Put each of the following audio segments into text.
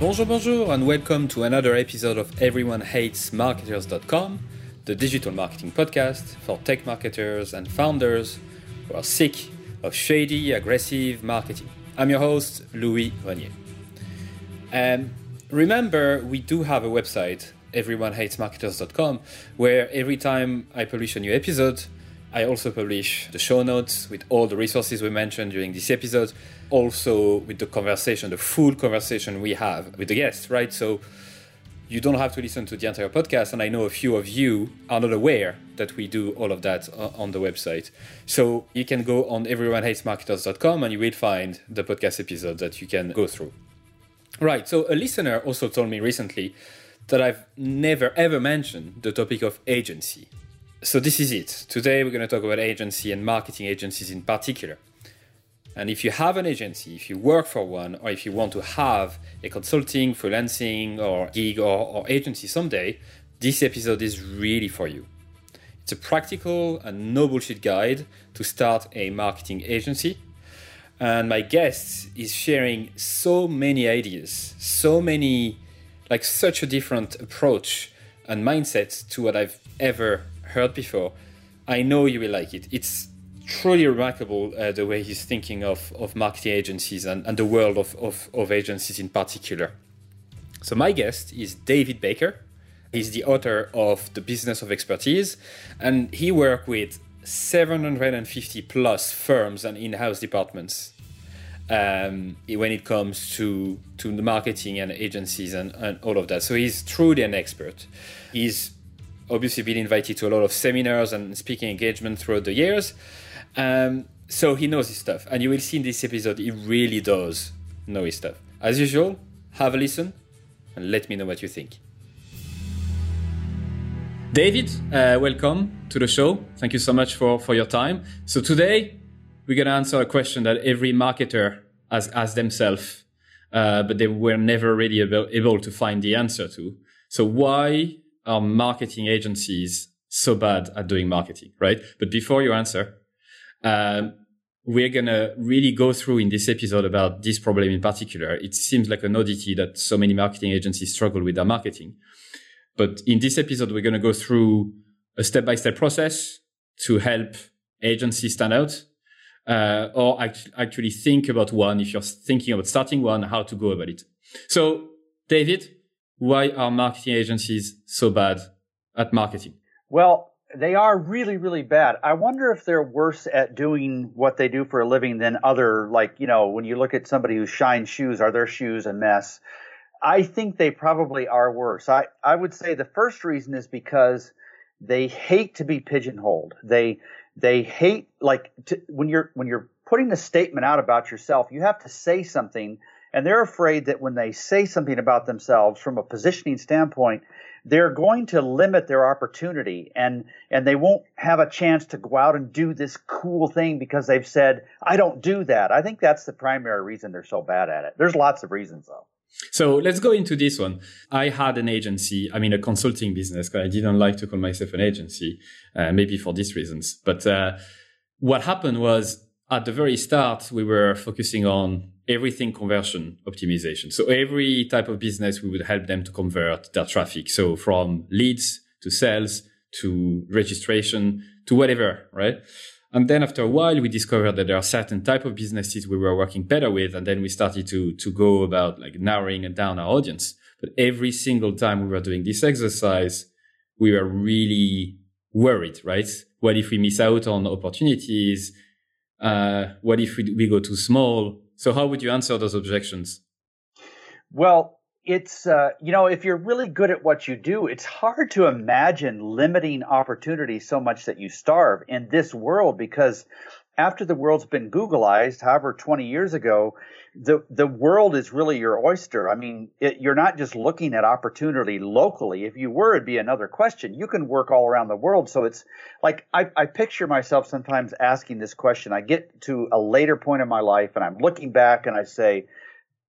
Bonjour, bonjour, and welcome to another episode of EveryoneHatesMarketers.com, the digital marketing podcast for tech marketers and founders who are sick of shady, aggressive marketing. I'm your host, Louis Grenier. And remember, we do have a website, EveryoneHatesMarketers.com, where every time I publish a new episode, I also publish the show notes with all the resources we mentioned during this episode, also with the conversation, the full conversation we have with the guests, right? So you don't have to listen to the entire podcast. And I know a few of you are not aware that we do all of that uh, on the website. So you can go on everyonehatesmarketers.com and you will find the podcast episode that you can go through. Right. So a listener also told me recently that I've never ever mentioned the topic of agency so this is it. Today we're going to talk about agency and marketing agencies in particular. And if you have an agency, if you work for one, or if you want to have a consulting, freelancing, or gig or, or agency someday, this episode is really for you. It's a practical and no bullshit guide to start a marketing agency. And my guest is sharing so many ideas, so many, like such a different approach and mindset to what I've ever heard before. I know you will like it. It's truly remarkable uh, the way he's thinking of, of marketing agencies and, and the world of, of, of agencies in particular. So, my guest is David Baker. He's the author of The Business of Expertise, and he worked with 750 plus firms and in house departments um, when it comes to, to the marketing and agencies and, and all of that. So, he's truly an expert. He's obviously been invited to a lot of seminars and speaking engagements throughout the years. Um, so he knows his stuff. And you will see in this episode, he really does know his stuff. As usual, have a listen and let me know what you think. David, uh, welcome to the show. Thank you so much for, for your time. So today, we're going to answer a question that every marketer has asked themselves, uh, but they were never really able, able to find the answer to. So why are marketing agencies so bad at doing marketing, right? But before you answer, um, we're going to really go through in this episode about this problem in particular. It seems like an oddity that so many marketing agencies struggle with their marketing. But in this episode, we're going to go through a step by step process to help agencies stand out uh, or act- actually think about one if you're thinking about starting one, how to go about it. So, David, why are marketing agencies so bad at marketing? Well, they are really, really bad. I wonder if they're worse at doing what they do for a living than other, like, you know, when you look at somebody who shines shoes, are their shoes a mess? I think they probably are worse. I, I would say the first reason is because they hate to be pigeonholed. They, they hate, like, to, when you're, when you're putting a statement out about yourself, you have to say something and they're afraid that when they say something about themselves from a positioning standpoint, they're going to limit their opportunity and, and they won't have a chance to go out and do this cool thing because they've said, I don't do that. I think that's the primary reason they're so bad at it. There's lots of reasons though. So let's go into this one. I had an agency, I mean, a consulting business, because I didn't like to call myself an agency, uh, maybe for these reasons. But uh, what happened was at the very start, we were focusing on everything conversion optimization. So every type of business, we would help them to convert their traffic. So from leads to sales to registration to whatever, right? And then after a while, we discovered that there are certain type of businesses we were working better with. And then we started to, to go about like narrowing down our audience. But every single time we were doing this exercise, we were really worried, right? What if we miss out on opportunities? Uh, what if we, we go too small? So how would you answer those objections? Well, it's uh, you know if you're really good at what you do, it's hard to imagine limiting opportunities so much that you starve in this world because after the world's been Googleized, however, 20 years ago, the the world is really your oyster. I mean, it, you're not just looking at opportunity locally. If you were, it'd be another question. You can work all around the world. So it's like I, I picture myself sometimes asking this question. I get to a later point in my life, and I'm looking back, and I say,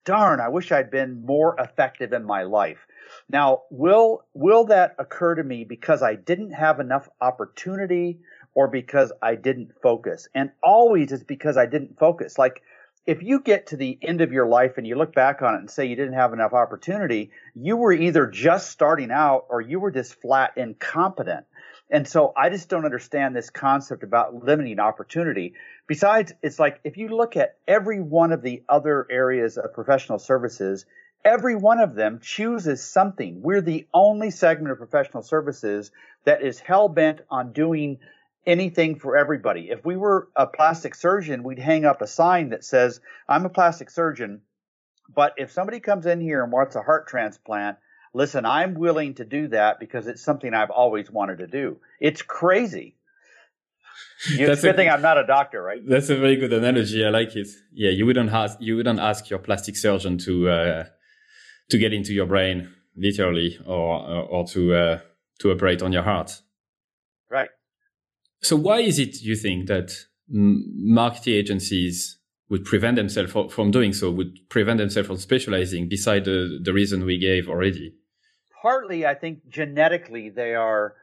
"Darn, I wish I'd been more effective in my life." Now, will will that occur to me because I didn't have enough opportunity? Or because I didn't focus. And always it's because I didn't focus. Like if you get to the end of your life and you look back on it and say you didn't have enough opportunity, you were either just starting out or you were just flat incompetent. And so I just don't understand this concept about limiting opportunity. Besides, it's like if you look at every one of the other areas of professional services, every one of them chooses something. We're the only segment of professional services that is hell bent on doing anything for everybody. If we were a plastic surgeon, we'd hang up a sign that says, I'm a plastic surgeon, but if somebody comes in here and wants a heart transplant, listen, I'm willing to do that because it's something I've always wanted to do. It's crazy. You, that's a good thing I'm not a doctor, right? That's a very good analogy. I like it. Yeah, you wouldn't ask you wouldn't ask your plastic surgeon to uh, to get into your brain, literally, or or, or to uh, to operate on your heart. So why is it you think that marketing agencies would prevent themselves from doing so, would prevent themselves from specializing beside the, the reason we gave already? Partly, I think genetically they are,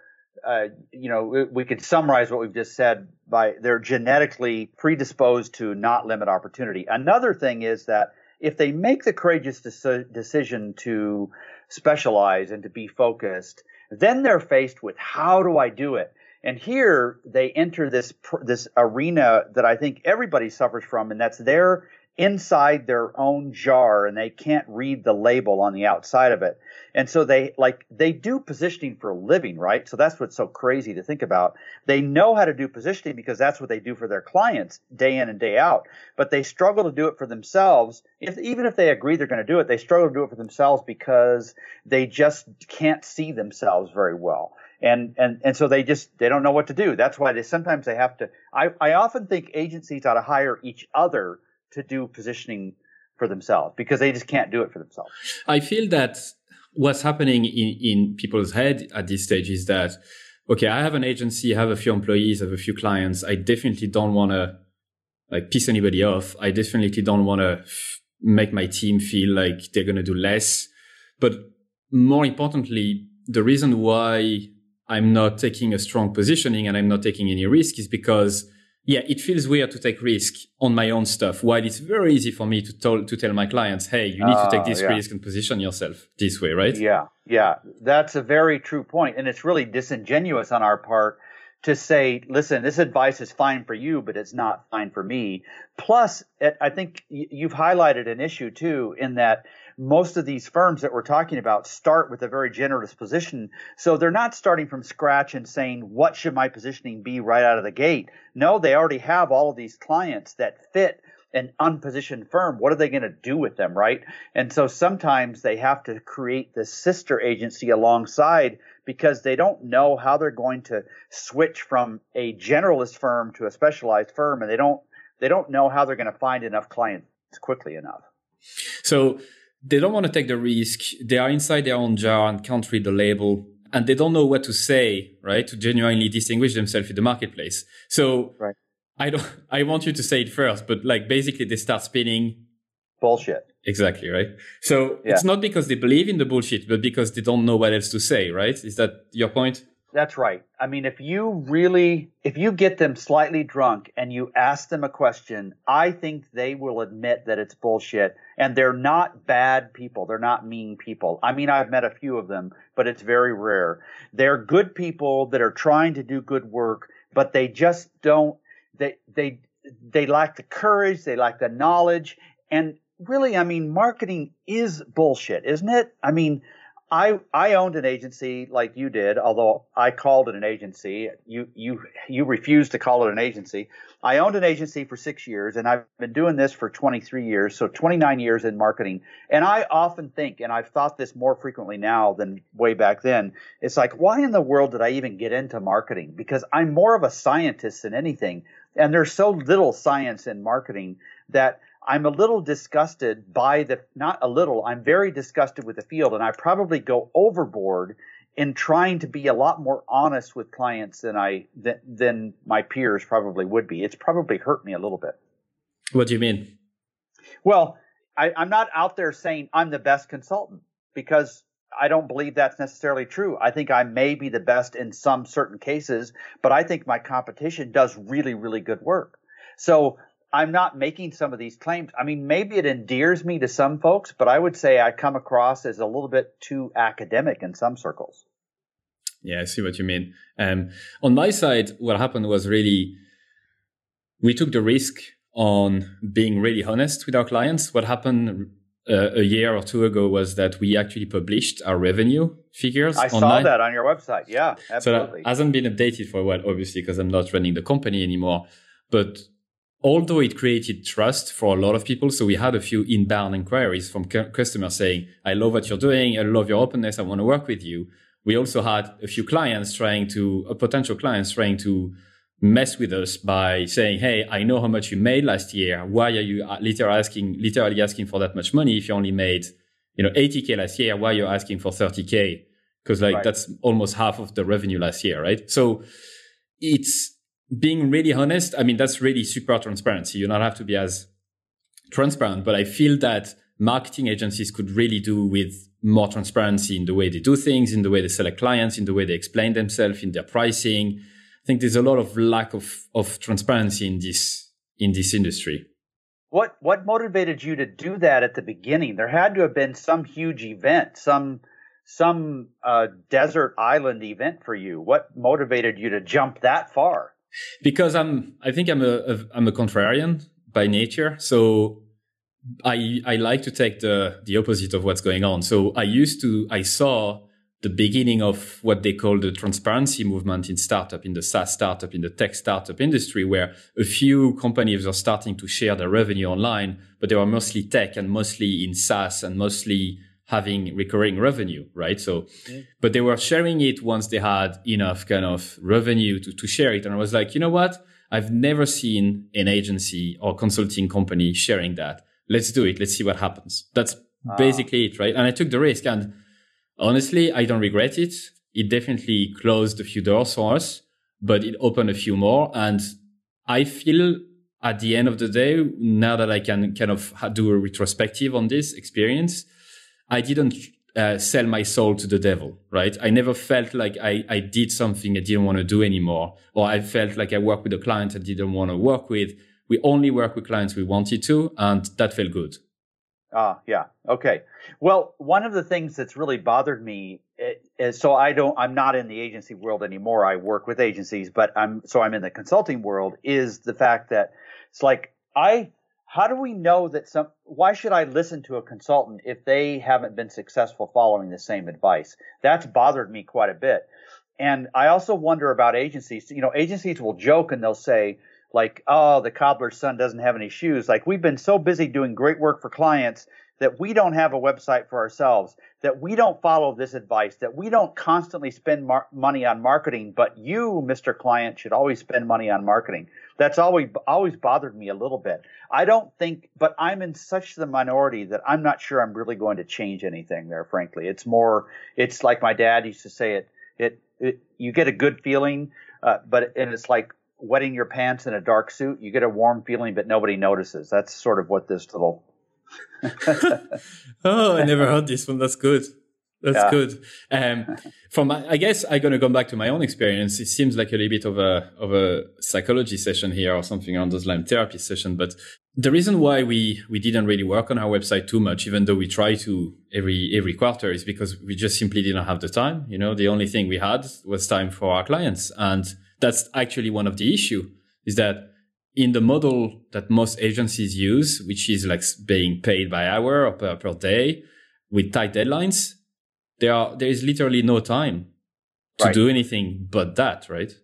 uh, you know, we could summarize what we've just said by they're genetically predisposed to not limit opportunity. Another thing is that if they make the courageous decision to specialize and to be focused, then they're faced with how do I do it? And here they enter this this arena that I think everybody suffers from, and that's they're inside their own jar and they can't read the label on the outside of it. And so they like they do positioning for a living, right? So that's what's so crazy to think about. They know how to do positioning because that's what they do for their clients day in and day out. But they struggle to do it for themselves. If even if they agree they're going to do it, they struggle to do it for themselves because they just can't see themselves very well and and and so they just they don't know what to do. That's why they sometimes they have to. I I often think agencies ought to hire each other to do positioning for themselves because they just can't do it for themselves. I feel that what's happening in in people's head at this stage is that okay, I have an agency, I have a few employees, I have a few clients. I definitely don't want to like piss anybody off. I definitely don't want to make my team feel like they're going to do less. But more importantly, the reason why I'm not taking a strong positioning and I'm not taking any risk is because yeah, it feels weird to take risk on my own stuff. While it's very easy for me to tell to tell my clients, hey, you need uh, to take this yeah. risk and position yourself this way, right? Yeah, yeah, that's a very true point, and it's really disingenuous on our part to say, listen, this advice is fine for you, but it's not fine for me. Plus, I think you've highlighted an issue too, in that most of these firms that we're talking about start with a very generous position. So they're not starting from scratch and saying, what should my positioning be right out of the gate? No, they already have all of these clients that fit an unpositioned firm. What are they going to do with them, right? And so sometimes they have to create this sister agency alongside because they don't know how they're going to switch from a generalist firm to a specialized firm and they don't they don't know how they're going to find enough clients quickly enough. So they don't want to take the risk. They are inside their own jar and can't read the label and they don't know what to say, right? To genuinely distinguish themselves in the marketplace. So right. I don't, I want you to say it first, but like basically they start spinning bullshit. Exactly, right? So yeah. it's not because they believe in the bullshit, but because they don't know what else to say, right? Is that your point? That's right. I mean, if you really, if you get them slightly drunk and you ask them a question, I think they will admit that it's bullshit. And they're not bad people. They're not mean people. I mean, I've met a few of them, but it's very rare. They're good people that are trying to do good work, but they just don't, they, they, they lack the courage. They lack the knowledge. And really, I mean, marketing is bullshit, isn't it? I mean, I I owned an agency like you did, although I called it an agency. You you you refused to call it an agency. I owned an agency for six years, and I've been doing this for 23 years, so 29 years in marketing. And I often think, and I've thought this more frequently now than way back then. It's like, why in the world did I even get into marketing? Because I'm more of a scientist than anything, and there's so little science in marketing that I'm a little disgusted by the, not a little, I'm very disgusted with the field and I probably go overboard in trying to be a lot more honest with clients than I, than, than my peers probably would be. It's probably hurt me a little bit. What do you mean? Well, I, I'm not out there saying I'm the best consultant because I don't believe that's necessarily true. I think I may be the best in some certain cases, but I think my competition does really, really good work. So I'm not making some of these claims. I mean, maybe it endears me to some folks, but I would say I come across as a little bit too academic in some circles. Yeah, I see what you mean. Um, on my side, what happened was really we took the risk on being really honest with our clients. What happened uh, a year or two ago was that we actually published our revenue figures. I online. saw that on your website. Yeah, absolutely. So that hasn't been updated for a while, obviously, because I'm not running the company anymore. But although it created trust for a lot of people, so we had a few inbound inquiries from cu- customers saying, "I love what you're doing. I love your openness. I want to work with you." We also had a few clients trying to, uh, potential clients trying to mess with us by saying, Hey, I know how much you made last year. Why are you uh, literally asking, literally asking for that much money if you only made, you know, 80K last year? Why are you asking for 30K? Cause like right. that's almost half of the revenue last year, right? So it's being really honest. I mean, that's really super transparency. You don't have to be as transparent, but I feel that marketing agencies could really do with more transparency in the way they do things, in the way they select clients, in the way they explain themselves, in their pricing, I think there's a lot of lack of, of transparency in this in this industry. What what motivated you to do that at the beginning? There had to have been some huge event, some some uh, desert island event for you. What motivated you to jump that far? Because I'm, I think I'm a, a I'm a contrarian by nature. So I I like to take the the opposite of what's going on. So I used to I saw the beginning of what they call the transparency movement in startup, in the SaaS startup, in the tech startup industry, where a few companies are starting to share their revenue online, but they were mostly tech and mostly in SaaS and mostly having recurring revenue, right? So, yeah. but they were sharing it once they had enough kind of revenue to, to share it. And I was like, you know what? I've never seen an agency or consulting company sharing that. Let's do it. Let's see what happens. That's ah. basically it, right? And I took the risk and honestly, I don't regret it. It definitely closed a few doors for us, but it opened a few more. And I feel at the end of the day, now that I can kind of do a retrospective on this experience, I didn't uh, sell my soul to the devil, right? I never felt like I, I did something I didn't want to do anymore, or I felt like I worked with a client I didn't want to work with. We only work with clients we wanted to, and that felt good. Ah, yeah. Okay. Well, one of the things that's really bothered me is so I don't I'm not in the agency world anymore. I work with agencies, but I'm so I'm in the consulting world is the fact that it's like I how do we know that some why should I listen to a consultant if they haven't been successful following the same advice? That's bothered me quite a bit. And I also wonder about agencies. You know, agencies will joke and they'll say, like, oh, the cobbler's son doesn't have any shoes. Like, we've been so busy doing great work for clients that we don't have a website for ourselves, that we don't follow this advice, that we don't constantly spend mar- money on marketing, but you, Mr. Client, should always spend money on marketing. That's always always bothered me a little bit. I don't think, but I'm in such the minority that I'm not sure I'm really going to change anything there. Frankly, it's more, it's like my dad used to say it. It, it you get a good feeling, uh, but and it's like wetting your pants in a dark suit. You get a warm feeling, but nobody notices. That's sort of what this little. oh, I never heard this one. That's good. That's yeah. good. Um, from I guess I'm gonna come back to my own experience. It seems like a little bit of a of a psychology session here or something on those line therapy session. But the reason why we we didn't really work on our website too much, even though we try to every every quarter, is because we just simply didn't have the time. You know, the only thing we had was time for our clients and that's actually one of the issue is that in the model that most agencies use, which is like being paid by hour or per, per day with tight deadlines, there are, there is literally no time to right. do anything but that, right?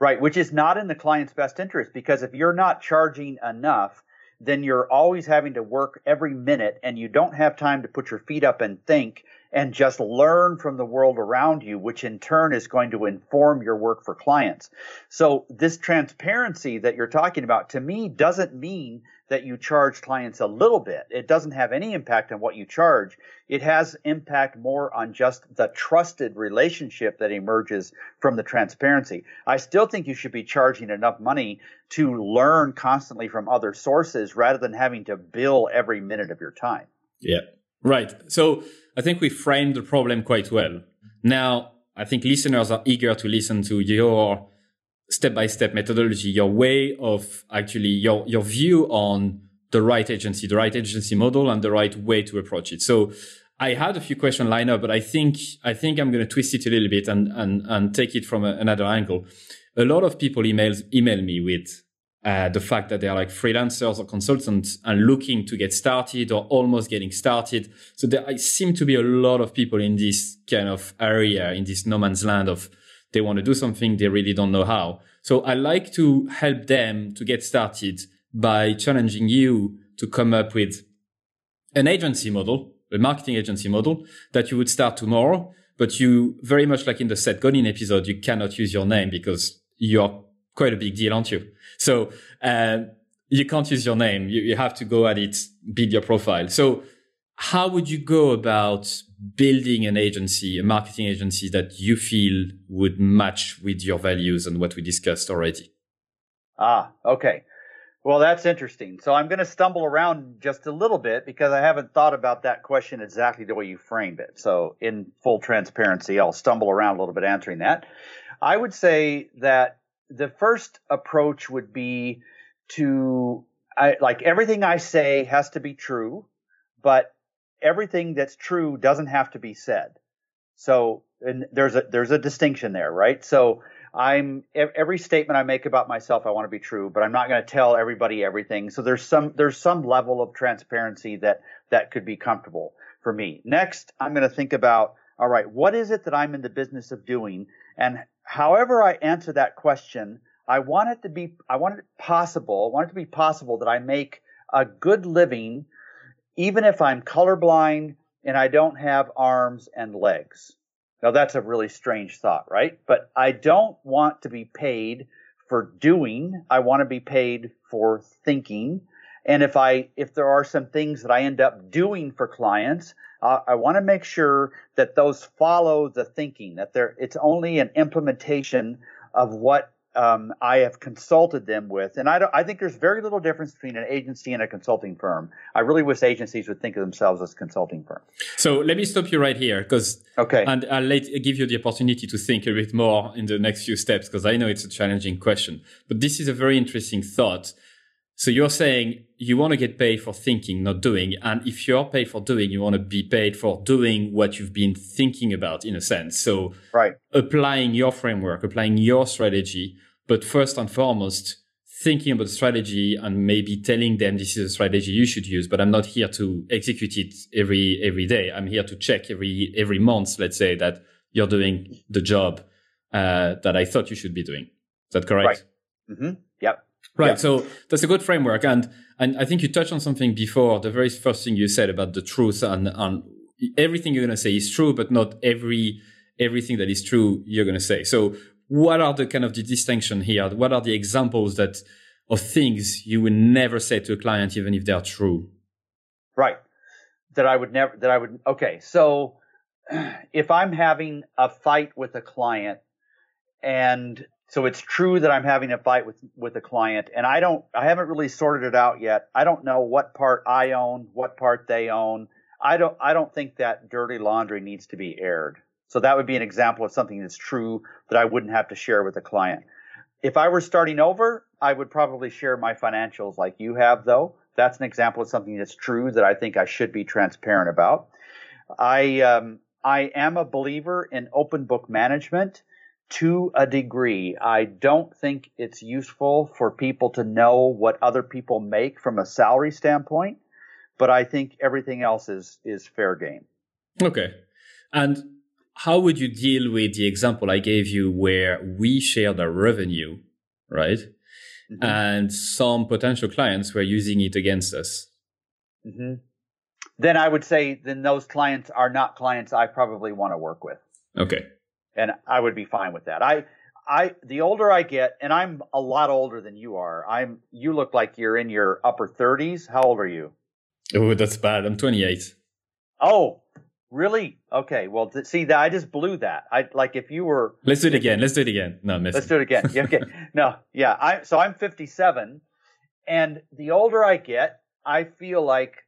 Right, which is not in the client's best interest because if you're not charging enough, then you're always having to work every minute and you don't have time to put your feet up and think and just learn from the world around you, which in turn is going to inform your work for clients. So this transparency that you're talking about to me doesn't mean that you charge clients a little bit. It doesn't have any impact on what you charge. It has impact more on just the trusted relationship that emerges from the transparency. I still think you should be charging enough money to learn constantly from other sources rather than having to bill every minute of your time. Yeah. Right. So I think we framed the problem quite well. Now, I think listeners are eager to listen to your step by step methodology, your way of actually your, your view on the right agency, the right agency model and the right way to approach it. So I had a few questions lined up, but I think, I think I'm going to twist it a little bit and, and, and take it from a, another angle. A lot of people emails, email me with uh, the fact that they're like freelancers or consultants and looking to get started or almost getting started. So there seem to be a lot of people in this kind of area, in this no man's land of they want to do something, they really don't know how. So I like to help them to get started by challenging you to come up with an agency model, a marketing agency model that you would start tomorrow. But you very much like in the Seth Godin episode, you cannot use your name because you're quite a big deal, aren't you? So, uh, you can't use your name. You, you have to go at it, build your profile. So how would you go about building an agency, a marketing agency that you feel would match with your values and what we discussed already? Ah, okay. Well, that's interesting. So I'm going to stumble around just a little bit because I haven't thought about that question exactly the way you framed it. So in full transparency, I'll stumble around a little bit answering that. I would say that the first approach would be to I, like everything I say has to be true, but everything that's true doesn't have to be said. So and there's a there's a distinction there, right? So I'm every statement I make about myself I want to be true, but I'm not going to tell everybody everything. So there's some there's some level of transparency that that could be comfortable for me. Next, I'm going to think about all right, what is it that I'm in the business of doing and however I answer that question, I want it to be, I want it possible, I want it to be possible that I make a good living even if I'm colorblind and I don't have arms and legs. Now that's a really strange thought, right? But I don't want to be paid for doing. I want to be paid for thinking. And if I, if there are some things that I end up doing for clients, uh, I want to make sure that those follow the thinking, that they it's only an implementation of what um, I have consulted them with. And I, don't, I think there's very little difference between an agency and a consulting firm. I really wish agencies would think of themselves as consulting firms. So let me stop you right here because, okay. and I'll let, give you the opportunity to think a bit more in the next few steps because I know it's a challenging question, but this is a very interesting thought so you're saying you want to get paid for thinking, not doing. And if you're paid for doing, you want to be paid for doing what you've been thinking about in a sense. So right. applying your framework, applying your strategy, but first and foremost, thinking about strategy and maybe telling them this is a strategy you should use, but I'm not here to execute it every, every day. I'm here to check every, every month, let's say that you're doing the job, uh, that I thought you should be doing. Is that correct? Right. Mm-hmm. Yep. Right. Yeah. So that's a good framework. And, and I think you touched on something before. The very first thing you said about the truth and, and everything you're going to say is true, but not every, everything that is true you're going to say. So what are the kind of the distinction here? What are the examples that of things you would never say to a client, even if they are true? Right. That I would never, that I would, okay. So if I'm having a fight with a client and so it's true that I'm having a fight with with a client, and I don't, I haven't really sorted it out yet. I don't know what part I own, what part they own. I don't, I don't think that dirty laundry needs to be aired. So that would be an example of something that's true that I wouldn't have to share with a client. If I were starting over, I would probably share my financials like you have, though. That's an example of something that's true that I think I should be transparent about. I, um, I am a believer in open book management to a degree. I don't think it's useful for people to know what other people make from a salary standpoint, but I think everything else is is fair game. Okay. And how would you deal with the example I gave you where we shared our revenue, right? Mm-hmm. And some potential clients were using it against us. Mm-hmm. Then I would say then those clients are not clients I probably want to work with. Okay and I would be fine with that. I I the older I get, and I'm a lot older than you are. I'm you look like you're in your upper 30s. How old are you? Oh, that's bad. I'm 28. Oh, really? Okay. Well, th- see, that I just blew that. I like if you were. Let's do it again. Let's do it again. No, I'm let's do it again. Yeah, okay. no, yeah. I so I'm 57, and the older I get, I feel like,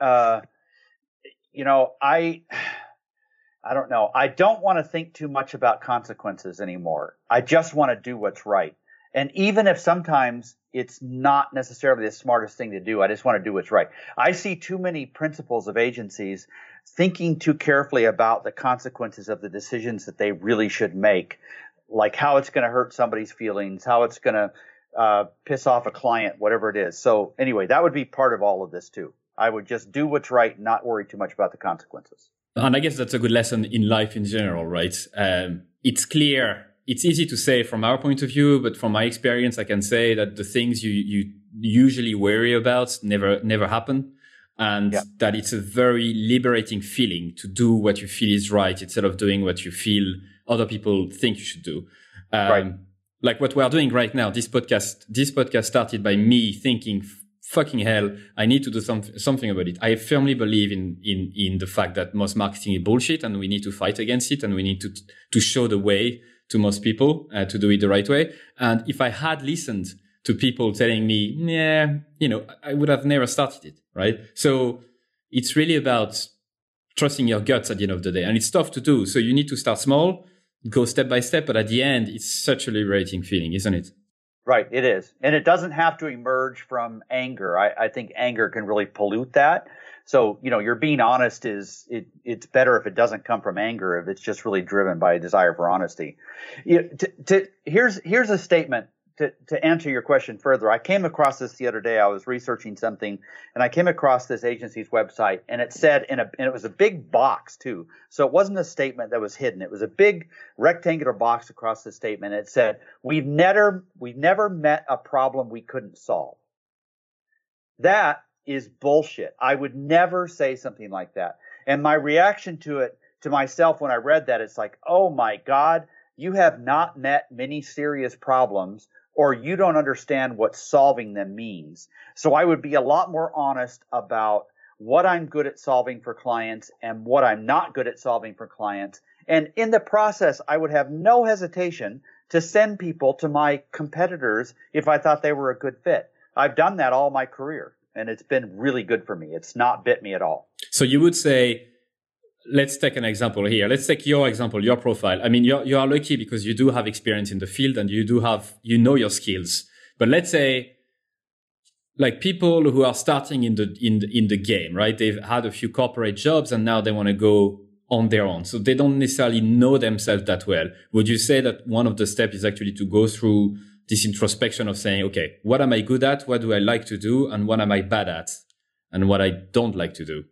uh, you know, I I don't know. I don't want to think too much about consequences anymore. I just want to do what's right. And even if sometimes it's not necessarily the smartest thing to do, I just want to do what's right. I see too many principals of agencies thinking too carefully about the consequences of the decisions that they really should make, like how it's going to hurt somebody's feelings, how it's going to uh, piss off a client, whatever it is. So anyway, that would be part of all of this too. I would just do what's right, not worry too much about the consequences. And I guess that's a good lesson in life in general, right? Um, it's clear it's easy to say from our point of view, but from my experience, I can say that the things you, you usually worry about never, never happen. And yeah. that it's a very liberating feeling to do what you feel is right instead of doing what you feel other people think you should do. Um, right. Like what we're doing right now, this podcast, this podcast started by me thinking, fucking hell, I need to do something, something about it. I firmly believe in, in, in the fact that most marketing is bullshit and we need to fight against it and we need to, to show the way to most people uh, to do it the right way. And if I had listened to people telling me, yeah, you know, I would have never started it. Right. So it's really about trusting your guts at the end of the day. And it's tough to do. So you need to start small, go step by step. But at the end, it's such a liberating feeling, isn't it? Right, it is. And it doesn't have to emerge from anger. I, I think anger can really pollute that. So, you know, you're being honest is it, it's better if it doesn't come from anger, if it's just really driven by a desire for honesty. You know, to, to, here's, here's a statement to, to answer your question further. I came across this the other day. I was researching something and I came across this agency's website and it said in a, and it was a big box too. So it wasn't a statement that was hidden. It was a big rectangular box across the statement. It said, we've never, we've never met a problem we couldn't solve. That is bullshit. I would never say something like that. And my reaction to it, to myself when I read that, it's like, oh my God, you have not met many serious problems or you don't understand what solving them means. So I would be a lot more honest about what I'm good at solving for clients and what I'm not good at solving for clients. And in the process, I would have no hesitation to send people to my competitors if I thought they were a good fit. I've done that all my career and it's been really good for me. It's not bit me at all. So you would say, let's take an example here. Let's take your example, your profile. I mean, you're, you are lucky because you do have experience in the field and you do have, you know your skills. But let's say, like people who are starting in the in the, in the game, right? They've had a few corporate jobs and now they want to go on their own. So they don't necessarily know themselves that well. Would you say that one of the steps is actually to go through this introspection of saying, okay, what am I good at? What do I like to do? And what am I bad at? And what I don't like to do?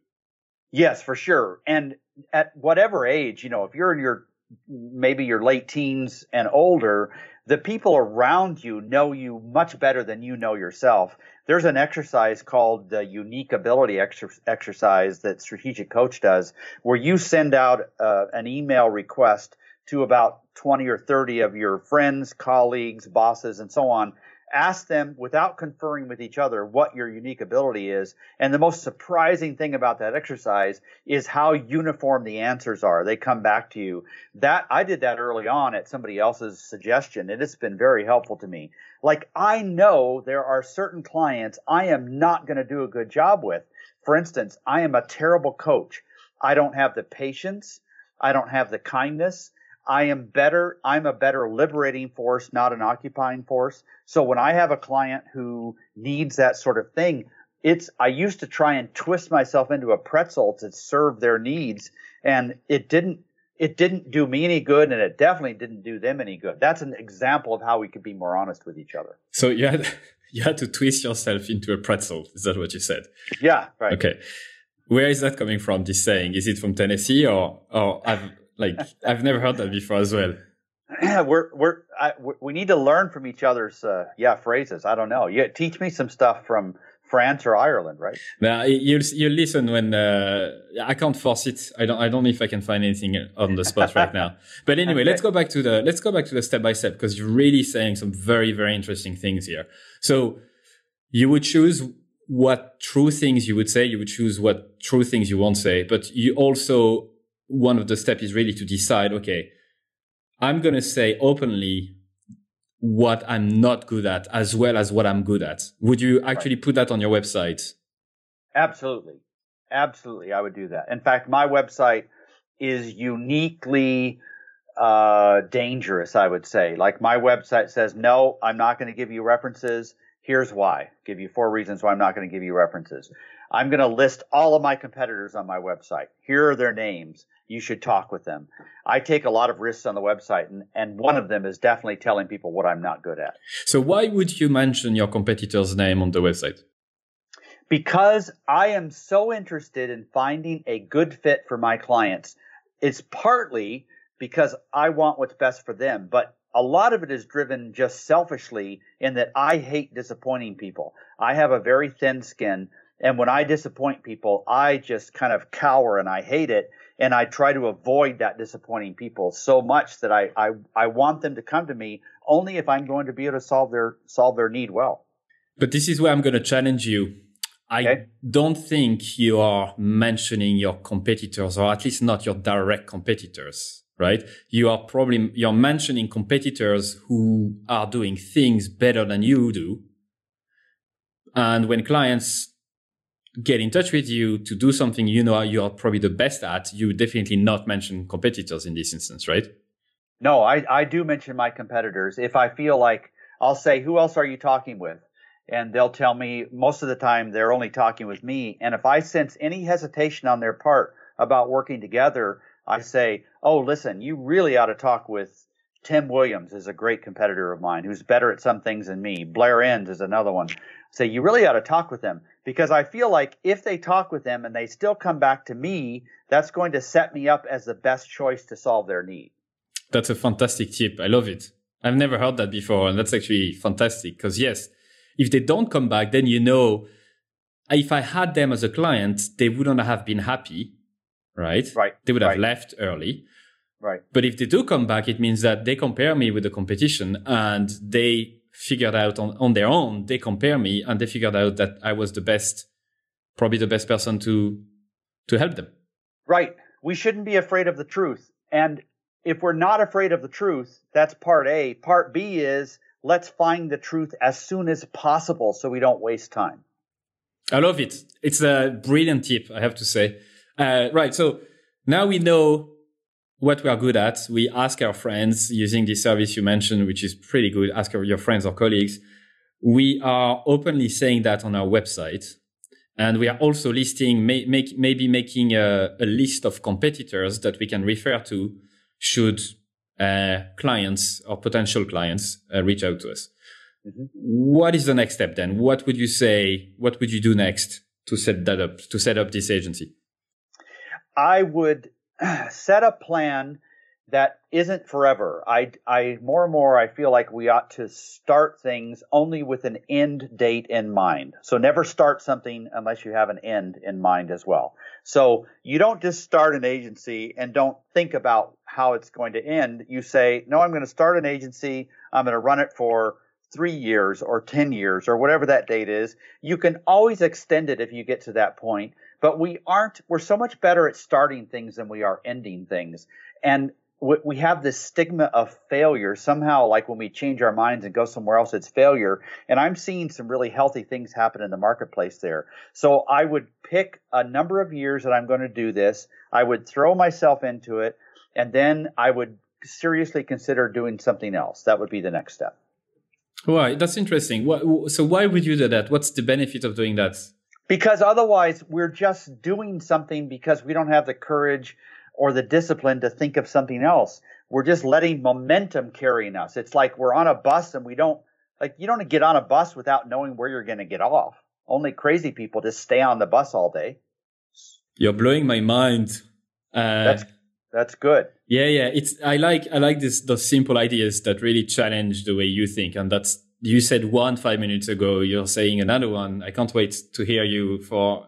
Yes, for sure. And at whatever age, you know, if you're in your maybe your late teens and older, the people around you know you much better than you know yourself. There's an exercise called the unique ability exer- exercise that Strategic Coach does, where you send out uh, an email request to about 20 or 30 of your friends, colleagues, bosses, and so on. Ask them without conferring with each other what your unique ability is. And the most surprising thing about that exercise is how uniform the answers are. They come back to you. That I did that early on at somebody else's suggestion, and it's been very helpful to me. Like I know there are certain clients I am not going to do a good job with. For instance, I am a terrible coach. I don't have the patience. I don't have the kindness. I am better. I'm a better liberating force, not an occupying force. So when I have a client who needs that sort of thing, it's, I used to try and twist myself into a pretzel to serve their needs and it didn't, it didn't do me any good and it definitely didn't do them any good. That's an example of how we could be more honest with each other. So you had, you had to twist yourself into a pretzel. Is that what you said? Yeah. Right. Okay. Where is that coming from? This saying, is it from Tennessee or, or I've, like I've never heard that before as well. Yeah, we're we're I, we need to learn from each other's uh, yeah phrases. I don't know. You teach me some stuff from France or Ireland, right? Now you you listen when uh, I can't force it. I don't I don't know if I can find anything on the spot right now. But anyway, okay. let's go back to the let's go back to the step by step because you're really saying some very very interesting things here. So you would choose what true things you would say. You would choose what true things you won't say, but you also one of the steps is really to decide, okay, I'm going to say openly what I'm not good at as well as what I'm good at. Would you actually right. put that on your website? Absolutely. Absolutely. I would do that. In fact, my website is uniquely uh, dangerous, I would say. Like my website says, no, I'm not going to give you references. Here's why. Give you four reasons why I'm not going to give you references. I'm going to list all of my competitors on my website. Here are their names. You should talk with them. I take a lot of risks on the website, and, and one of them is definitely telling people what I'm not good at. So, why would you mention your competitor's name on the website? Because I am so interested in finding a good fit for my clients. It's partly because I want what's best for them, but a lot of it is driven just selfishly in that I hate disappointing people. I have a very thin skin. And when I disappoint people, I just kind of cower and I hate it. And I try to avoid that disappointing people so much that I, I, I want them to come to me only if I'm going to be able to solve their, solve their need well. But this is where I'm going to challenge you. I okay. don't think you are mentioning your competitors or at least not your direct competitors right? You are probably, you're mentioning competitors who are doing things better than you do. And when clients get in touch with you to do something you know you are probably the best at, you definitely not mention competitors in this instance, right? No, I, I do mention my competitors. If I feel like I'll say, who else are you talking with? And they'll tell me most of the time they're only talking with me. And if I sense any hesitation on their part about working together, I say, oh, listen, you really ought to talk with Tim Williams is a great competitor of mine who's better at some things than me. Blair Enns is another one. Say, you really ought to talk with them because I feel like if they talk with them and they still come back to me, that's going to set me up as the best choice to solve their need. That's a fantastic tip. I love it. I've never heard that before. And that's actually fantastic because yes, if they don't come back, then you know, if I had them as a client, they wouldn't have been happy right? Right. They would have right. left early. Right. But if they do come back, it means that they compare me with the competition and they figured out on, on their own, they compare me and they figured out that I was the best, probably the best person to, to help them. Right. We shouldn't be afraid of the truth. And if we're not afraid of the truth, that's part A. Part B is let's find the truth as soon as possible so we don't waste time. I love it. It's a brilliant tip, I have to say. Uh, right. So now we know what we are good at. We ask our friends using this service you mentioned, which is pretty good. Ask your friends or colleagues. We are openly saying that on our website. And we are also listing, may, make, maybe making a, a, list of competitors that we can refer to should uh, clients or potential clients uh, reach out to us. Mm-hmm. What is the next step then? What would you say? What would you do next to set that up, to set up this agency? I would set a plan that isn't forever. I, I more and more I feel like we ought to start things only with an end date in mind. So never start something unless you have an end in mind as well. So you don't just start an agency and don't think about how it's going to end. You say, no, I'm going to start an agency. I'm going to run it for three years or 10 years or whatever that date is. You can always extend it if you get to that point but we aren't we're so much better at starting things than we are ending things and we have this stigma of failure somehow like when we change our minds and go somewhere else it's failure and i'm seeing some really healthy things happen in the marketplace there so i would pick a number of years that i'm going to do this i would throw myself into it and then i would seriously consider doing something else that would be the next step Why? That's interesting. So why would you do that? What's the benefit of doing that? Because otherwise we're just doing something because we don't have the courage or the discipline to think of something else. We're just letting momentum carrying us. It's like we're on a bus and we don't like you don't get on a bus without knowing where you're going to get off. Only crazy people just stay on the bus all day. You're blowing my mind. Uh, that's that's good. Yeah, yeah. It's I like I like this those simple ideas that really challenge the way you think, and that's you said one five minutes ago. You're saying another one. I can't wait to hear you for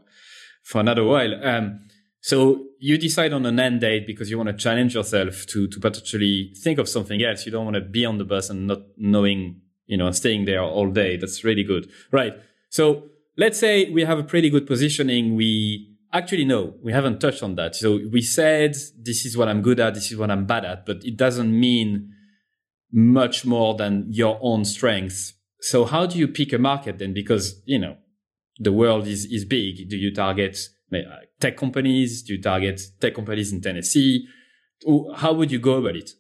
for another while. Um, so you decide on an end date because you want to challenge yourself to to potentially think of something else. You don't want to be on the bus and not knowing, you know, staying there all day. That's really good, right? So let's say we have a pretty good positioning. We actually no, we haven't touched on that. So we said this is what I'm good at, this is what I'm bad at, but it doesn't mean much more than your own strengths. So how do you pick a market then? Because, you know, the world is, is big. Do you target uh, tech companies? Do you target tech companies in Tennessee? How would you go about it?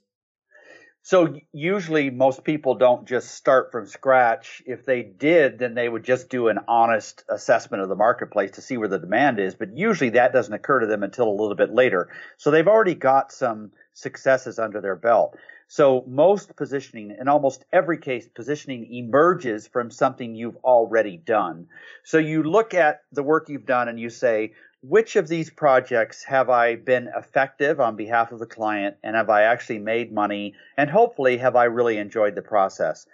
So usually most people don't just start from scratch. If they did, then they would just do an honest assessment of the marketplace to see where the demand is. But usually that doesn't occur to them until a little bit later. So they've already got some successes under their belt. So most positioning, in almost every case, positioning emerges from something you've already done. So you look at the work you've done and you say, which of these projects have I been effective on behalf of the client and have I actually made money? And hopefully, have I really enjoyed the process?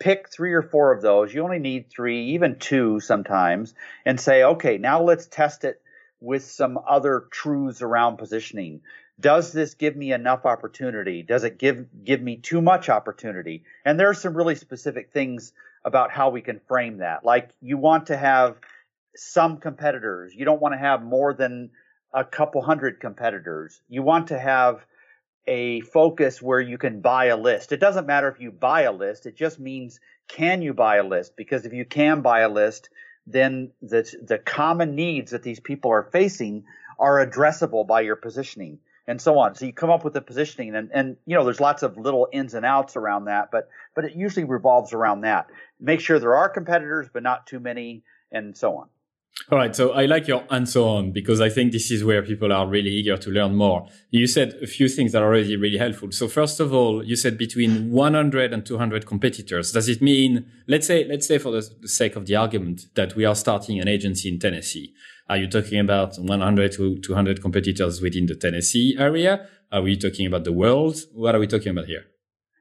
Pick three or four of those. You only need three, even two sometimes, and say, okay, now let's test it with some other truths around positioning. Does this give me enough opportunity? Does it give, give me too much opportunity? And there are some really specific things about how we can frame that. Like you want to have some competitors. You don't want to have more than a couple hundred competitors. You want to have a focus where you can buy a list. It doesn't matter if you buy a list. It just means can you buy a list? Because if you can buy a list, then the, the common needs that these people are facing are addressable by your positioning and so on. So you come up with the positioning and, and, you know, there's lots of little ins and outs around that, but, but it usually revolves around that. Make sure there are competitors, but not too many and so on. All right. So I like your so on because I think this is where people are really eager to learn more. You said a few things that are already really helpful. So first of all, you said between 100 and 200 competitors. Does it mean, let's say, let's say for the sake of the argument that we are starting an agency in Tennessee. Are you talking about 100 to 200 competitors within the Tennessee area? Are we talking about the world? What are we talking about here?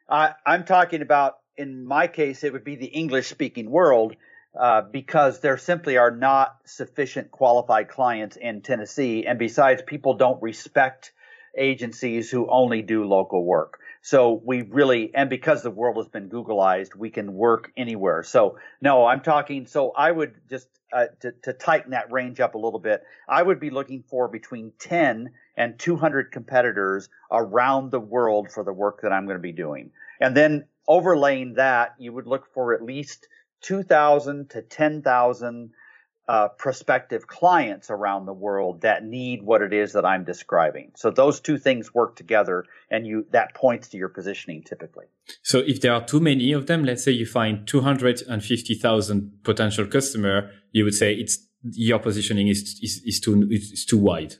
I'm talking about, in my case, it would be the English speaking world uh, because there simply are not sufficient qualified clients in Tennessee. And besides, people don't respect agencies who only do local work. So we really, and because the world has been Googleized, we can work anywhere. So no, I'm talking, so I would just, uh, to, to tighten that range up a little bit, I would be looking for between 10 and 200 competitors around the world for the work that I'm going to be doing. And then overlaying that, you would look for at least 2,000 to 10,000 uh, prospective clients around the world that need what it is that I'm describing. So those two things work together, and you that points to your positioning typically. So if there are too many of them, let's say you find 250,000 potential customer, you would say it's your positioning is, is, is too is too wide.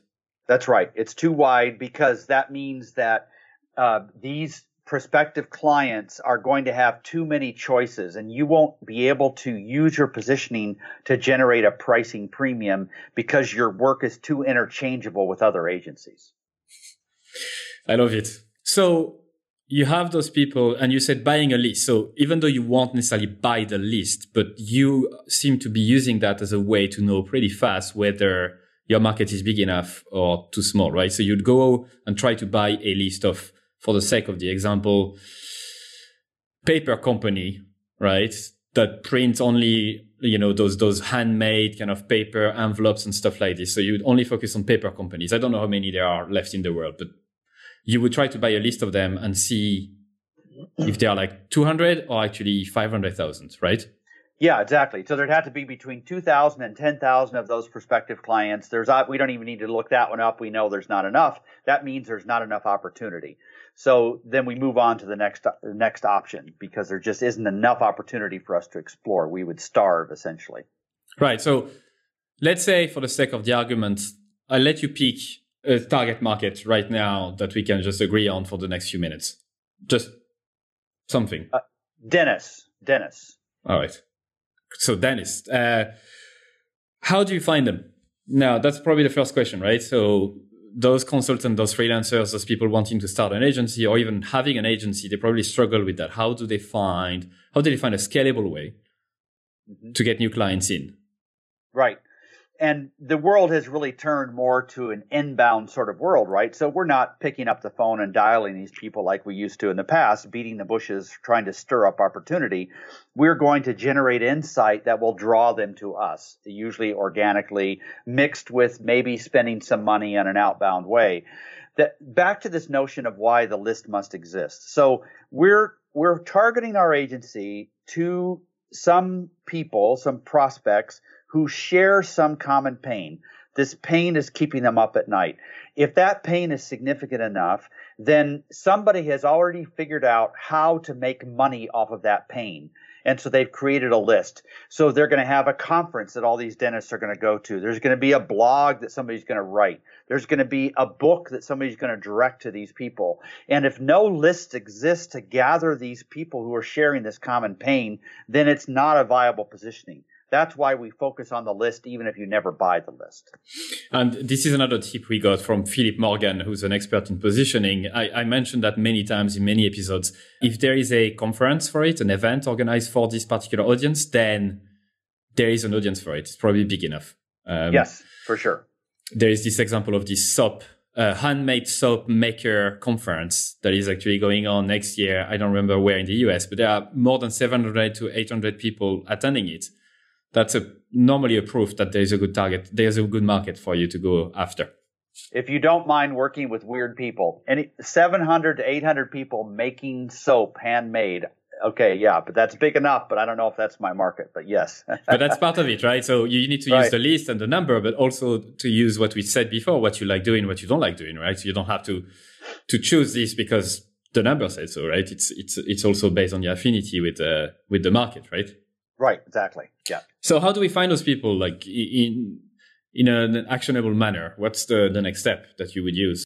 That's right. It's too wide because that means that uh, these prospective clients are going to have too many choices and you won't be able to use your positioning to generate a pricing premium because your work is too interchangeable with other agencies. I love it. So you have those people and you said buying a list. So even though you won't necessarily buy the list, but you seem to be using that as a way to know pretty fast whether your market is big enough or too small, right? So you'd go and try to buy a list of for the sake of the example, paper company, right? That prints only, you know, those, those handmade kind of paper envelopes and stuff like this. So you would only focus on paper companies. I don't know how many there are left in the world, but you would try to buy a list of them and see if they are like 200 or actually 500,000, right? Yeah, exactly. So there'd have to be between 2,000 and 10,000 of those prospective clients. There's, uh, we don't even need to look that one up. We know there's not enough. That means there's not enough opportunity. So then we move on to the next the next option because there just isn't enough opportunity for us to explore. We would starve essentially. Right. So let's say for the sake of the argument, I'll let you pick a target market right now that we can just agree on for the next few minutes. Just something. Uh, Dentists. Dentists. All right. So dentists, uh, how do you find them? Now that's probably the first question, right? So those consultants, those freelancers, those people wanting to start an agency or even having an agency, they probably struggle with that. How do they find, how do they find a scalable way mm-hmm. to get new clients in? Right and the world has really turned more to an inbound sort of world, right? So we're not picking up the phone and dialing these people like we used to in the past, beating the bushes, trying to stir up opportunity. We're going to generate insight that will draw them to us, usually organically, mixed with maybe spending some money in an outbound way. That back to this notion of why the list must exist. So we're we're targeting our agency to some people, some prospects who share some common pain. This pain is keeping them up at night. If that pain is significant enough, then somebody has already figured out how to make money off of that pain. And so they've created a list. So they're going to have a conference that all these dentists are going to go to. There's going to be a blog that somebody's going to write. There's going to be a book that somebody's going to direct to these people. And if no list exists to gather these people who are sharing this common pain, then it's not a viable positioning. That's why we focus on the list, even if you never buy the list. And this is another tip we got from Philip Morgan, who's an expert in positioning. I, I, mentioned that many times in many episodes. If there is a conference for it, an event organized for this particular audience, then there is an audience for it. It's probably big enough. Um, yes, for sure. There is this example of this soap, uh, handmade soap maker conference that is actually going on next year. I don't remember where in the US, but there are more than 700 to 800 people attending it that's a normally a proof that there's a good target. There's a good market for you to go after. If you don't mind working with weird people, any 700 to 800 people making soap handmade. Okay, yeah, but that's big enough. But I don't know if that's my market. But yes, but that's part of it, right? So you need to use right. the list and the number, but also to use what we said before, what you like doing, what you don't like doing, right? So you don't have to to choose this because the number says so, right? It's it's it's also based on your affinity with uh, with the market, right? Right, exactly. Yeah. So how do we find those people like in in an actionable manner? What's the the next step that you would use?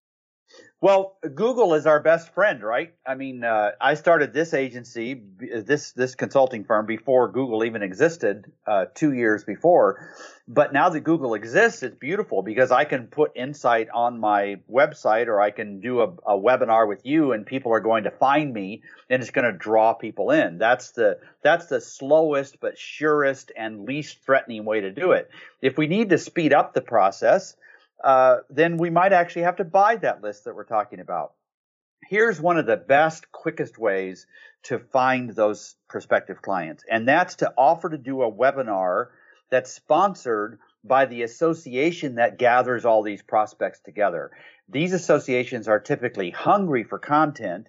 Well, Google is our best friend, right? I mean, uh, I started this agency, this this consulting firm before Google even existed, uh, two years before. But now that Google exists, it's beautiful because I can put insight on my website, or I can do a, a webinar with you, and people are going to find me, and it's going to draw people in. That's the that's the slowest but surest and least threatening way to do it. If we need to speed up the process uh, then we might actually have to buy that list that we're talking about. Here's one of the best, quickest ways to find those prospective clients, and that's to offer to do a webinar that's sponsored by the association that gathers all these prospects together. These associations are typically hungry for content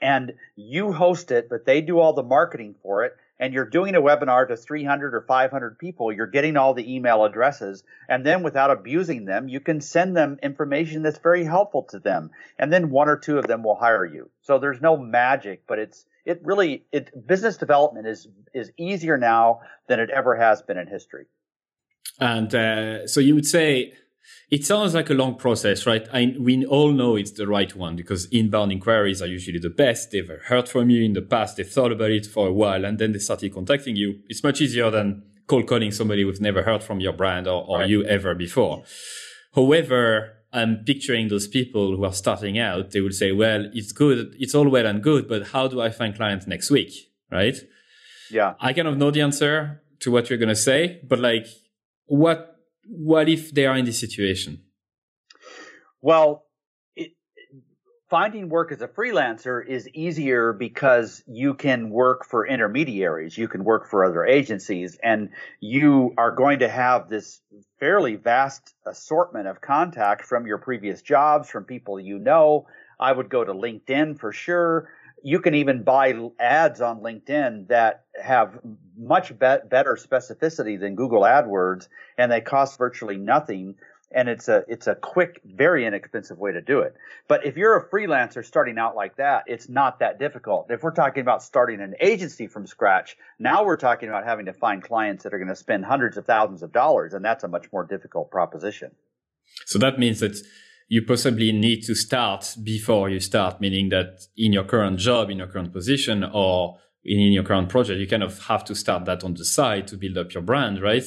and you host it, but they do all the marketing for it and you're doing a webinar to 300 or 500 people, you're getting all the email addresses. And then without abusing them, you can send them information that's very helpful to them. And then one or two of them will hire you. So there's no magic, but it's, it really, it, business development is, is easier now than it ever has been in history. And uh, so you would say, it sounds like a long process, right? I, we all know it's the right one because inbound inquiries are usually the best. They've heard from you in the past. They've thought about it for a while and then they started contacting you. It's much easier than cold calling somebody who's never heard from your brand or, or right. you ever before. However, I'm picturing those people who are starting out. They will say, well, it's good. It's all well and good, but how do I find clients next week? Right? Yeah. I kind of know the answer to what you're going to say, but like what what if they are in this situation? Well, it, finding work as a freelancer is easier because you can work for intermediaries, you can work for other agencies, and you are going to have this fairly vast assortment of contact from your previous jobs, from people you know. I would go to LinkedIn for sure. You can even buy ads on LinkedIn that have much be- better specificity than Google AdWords, and they cost virtually nothing. And it's a it's a quick, very inexpensive way to do it. But if you're a freelancer starting out like that, it's not that difficult. If we're talking about starting an agency from scratch, now we're talking about having to find clients that are going to spend hundreds of thousands of dollars, and that's a much more difficult proposition. So that means that you possibly need to start before you start, meaning that in your current job, in your current position, or in, in your current project, you kind of have to start that on the side to build up your brand, right?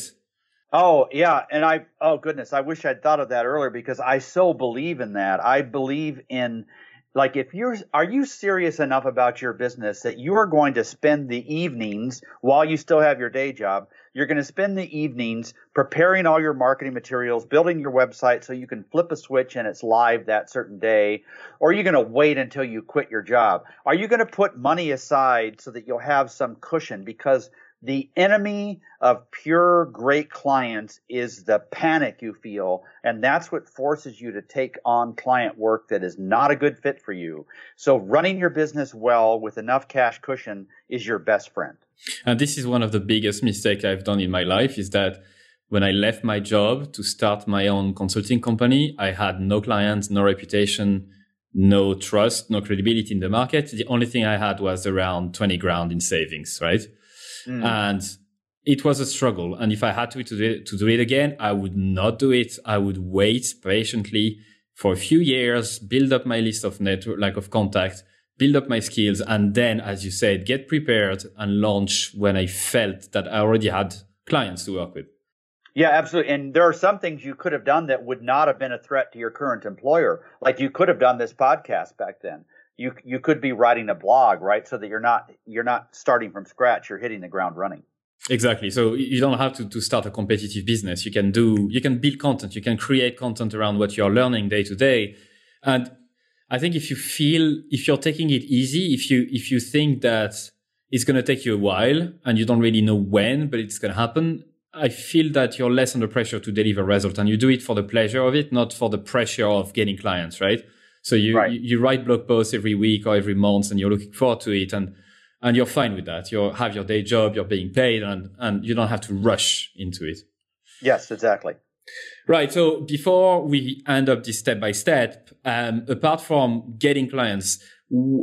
Oh yeah, and I oh goodness, I wish I'd thought of that earlier because I so believe in that. I believe in like if you're are you serious enough about your business that you are going to spend the evenings while you still have your day job you're going to spend the evenings preparing all your marketing materials, building your website so you can flip a switch and it's live that certain day, or are you going to wait until you quit your job? Are you going to put money aside so that you'll have some cushion? Because the enemy of pure great clients is the panic you feel. And that's what forces you to take on client work that is not a good fit for you. So running your business well with enough cash cushion is your best friend. And this is one of the biggest mistakes I've done in my life is that when I left my job to start my own consulting company, I had no clients, no reputation, no trust, no credibility in the market. The only thing I had was around 20 grand in savings, right? Mm. And it was a struggle. And if I had to, to, do it, to do it again, I would not do it. I would wait patiently for a few years, build up my list of network, like of contacts, build up my skills. And then, as you said, get prepared and launch when I felt that I already had clients to work with. Yeah, absolutely. And there are some things you could have done that would not have been a threat to your current employer. Like you could have done this podcast back then. You you could be writing a blog, right? So that you're not you're not starting from scratch. You're hitting the ground running. Exactly. So you don't have to, to start a competitive business. You can do you can build content. You can create content around what you're learning day to day. And I think if you feel if you're taking it easy, if you if you think that it's going to take you a while and you don't really know when, but it's going to happen, I feel that you're less under pressure to deliver result and you do it for the pleasure of it, not for the pressure of getting clients, right? So you, right. you, you, write blog posts every week or every month and you're looking forward to it and, and you're fine with that. You have your day job, you're being paid and, and you don't have to rush into it. Yes, exactly. Right. So before we end up this step by step, um, apart from getting clients,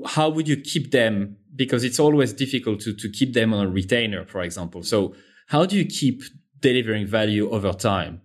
how would you keep them? Because it's always difficult to, to keep them on a retainer, for example. So how do you keep delivering value over time?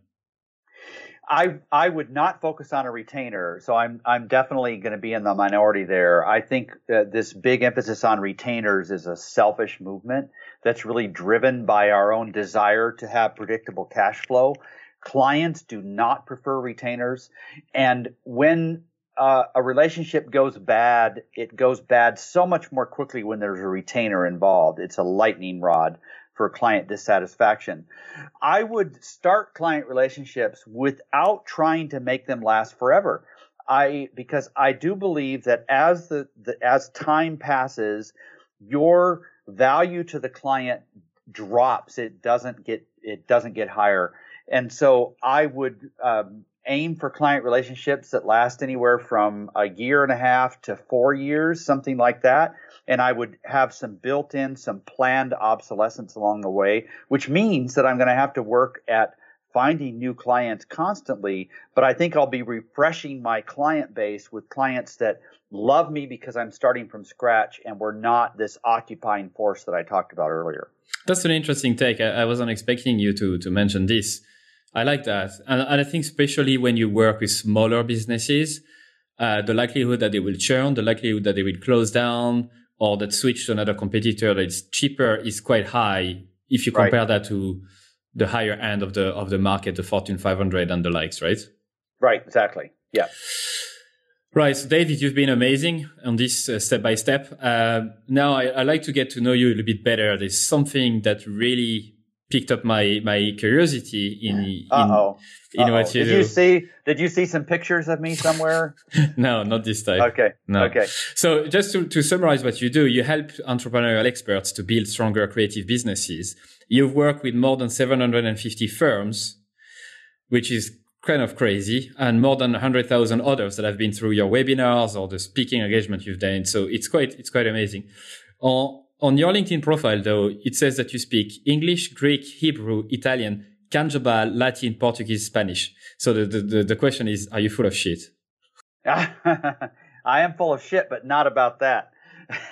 I I would not focus on a retainer, so I'm I'm definitely going to be in the minority there. I think this big emphasis on retainers is a selfish movement that's really driven by our own desire to have predictable cash flow. Clients do not prefer retainers, and when uh, a relationship goes bad, it goes bad so much more quickly when there's a retainer involved. It's a lightning rod for client dissatisfaction. I would start client relationships without trying to make them last forever. I because I do believe that as the, the as time passes, your value to the client drops. It doesn't get it doesn't get higher. And so I would um, aim for client relationships that last anywhere from a year and a half to four years, something like that and I would have some built in, some planned obsolescence along the way, which means that I'm going to have to work at finding new clients constantly. But I think I'll be refreshing my client base with clients that love me because I'm starting from scratch and we're not this occupying force that I talked about earlier. That's an interesting take. I, I wasn't expecting you to, to mention this. I like that. And, and I think especially when you work with smaller businesses, uh, the likelihood that they will churn, the likelihood that they will close down, or that switch to another competitor that's cheaper is quite high if you compare right. that to the higher end of the of the market, the Fortune 500 and the likes, right? Right, exactly. Yeah. Right. So David, you've been amazing on this uh, step by step. Uh, now I, I like to get to know you a little bit better. There's something that really picked up my my curiosity in in, in what you did do. you see did you see some pictures of me somewhere? No not this time. Okay no. okay. So just to, to summarize what you do you help entrepreneurial experts to build stronger creative businesses. You've worked with more than 750 firms which is kind of crazy and more than 100,000 others that have been through your webinars or the speaking engagement you've done. So it's quite it's quite amazing. On on your LinkedIn profile, though, it says that you speak English, Greek, Hebrew, Italian, Kanjobal, Latin, Portuguese, Spanish. So the, the, the question is, are you full of shit? I am full of shit, but not about that.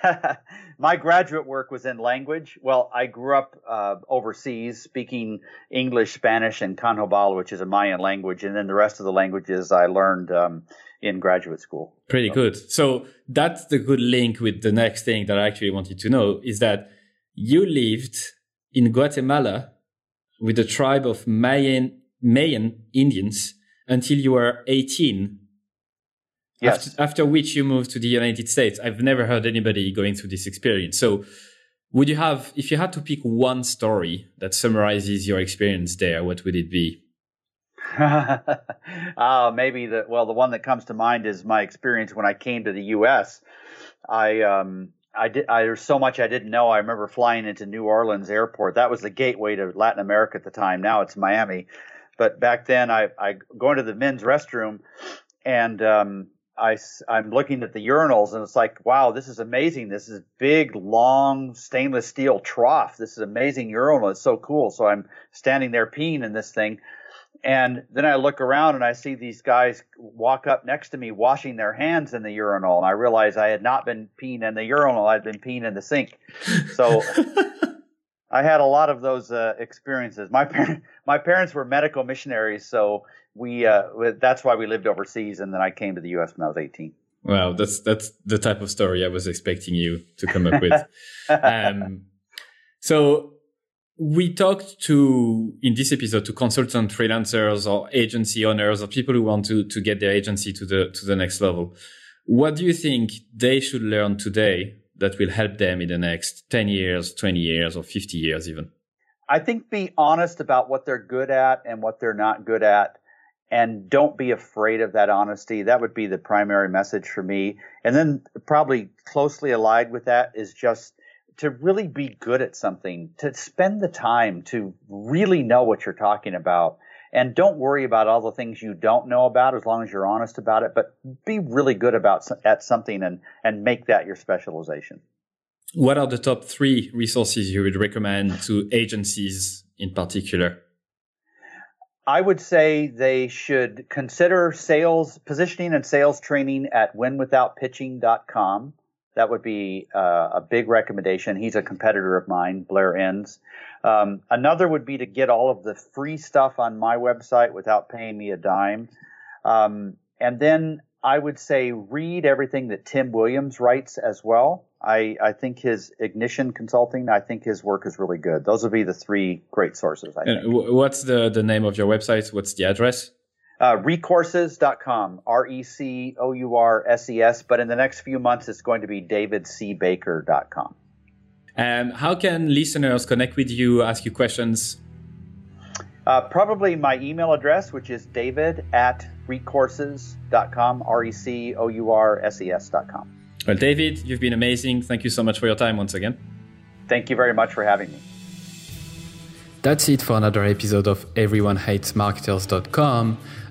My graduate work was in language. Well, I grew up uh, overseas speaking English, Spanish, and Kanjobal, which is a Mayan language, and then the rest of the languages I learned um, in graduate school. Pretty so. good. So that's the good link with the next thing that I actually wanted to know is that you lived in Guatemala with a tribe of Mayan, Mayan Indians until you were 18. Yes. After, after which you moved to the United States. I've never heard anybody going through this experience. So would you have, if you had to pick one story that summarizes your experience there, what would it be? Uh, maybe the well, the one that comes to mind is my experience when I came to the U.S. I um, I did. I, there's so much I didn't know. I remember flying into New Orleans Airport. That was the gateway to Latin America at the time. Now it's Miami, but back then I I go into the men's restroom, and um, I, I'm looking at the urinals and it's like, wow, this is amazing. This is big, long stainless steel trough. This is amazing urinal. It's so cool. So I'm standing there peeing in this thing. And then I look around and I see these guys walk up next to me washing their hands in the urinal. And I realize I had not been peeing in the urinal. I'd been peeing in the sink. So I had a lot of those uh, experiences. My parents, my parents were medical missionaries. So we uh, that's why we lived overseas, and then I came to the U.S. when I was 18. Wow, that's that's the type of story I was expecting you to come up with. um, so we talked to in this episode to consultant freelancers or agency owners or people who want to to get their agency to the to the next level. What do you think they should learn today that will help them in the next 10 years, 20 years, or 50 years even? I think be honest about what they're good at and what they're not good at and don't be afraid of that honesty. That would be the primary message for me. And then probably closely allied with that is just to really be good at something, to spend the time to really know what you're talking about. And don't worry about all the things you don't know about as long as you're honest about it, but be really good about at something and, and make that your specialization. What are the top three resources you would recommend to agencies in particular? I would say they should consider sales positioning and sales training at winwithoutpitching.com. That would be uh, a big recommendation. He's a competitor of mine, Blair Enns. Um, another would be to get all of the free stuff on my website without paying me a dime. Um, and then I would say read everything that Tim Williams writes as well. I, I think his Ignition Consulting, I think his work is really good. Those would be the three great sources. I think. What's the, the name of your website? What's the address? Uh, recourses.com, R E C O U R S E S. But in the next few months, it's going to be davidcbaker.com. And how can listeners connect with you, ask you questions? Uh, probably my email address, which is david at recourses.com, R E C O U R S E S.com. Well, David, you've been amazing. Thank you so much for your time once again. Thank you very much for having me. That's it for another episode of EveryoneHatesMarketers.com.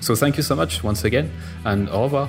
So, thank you so much once again, and au revoir.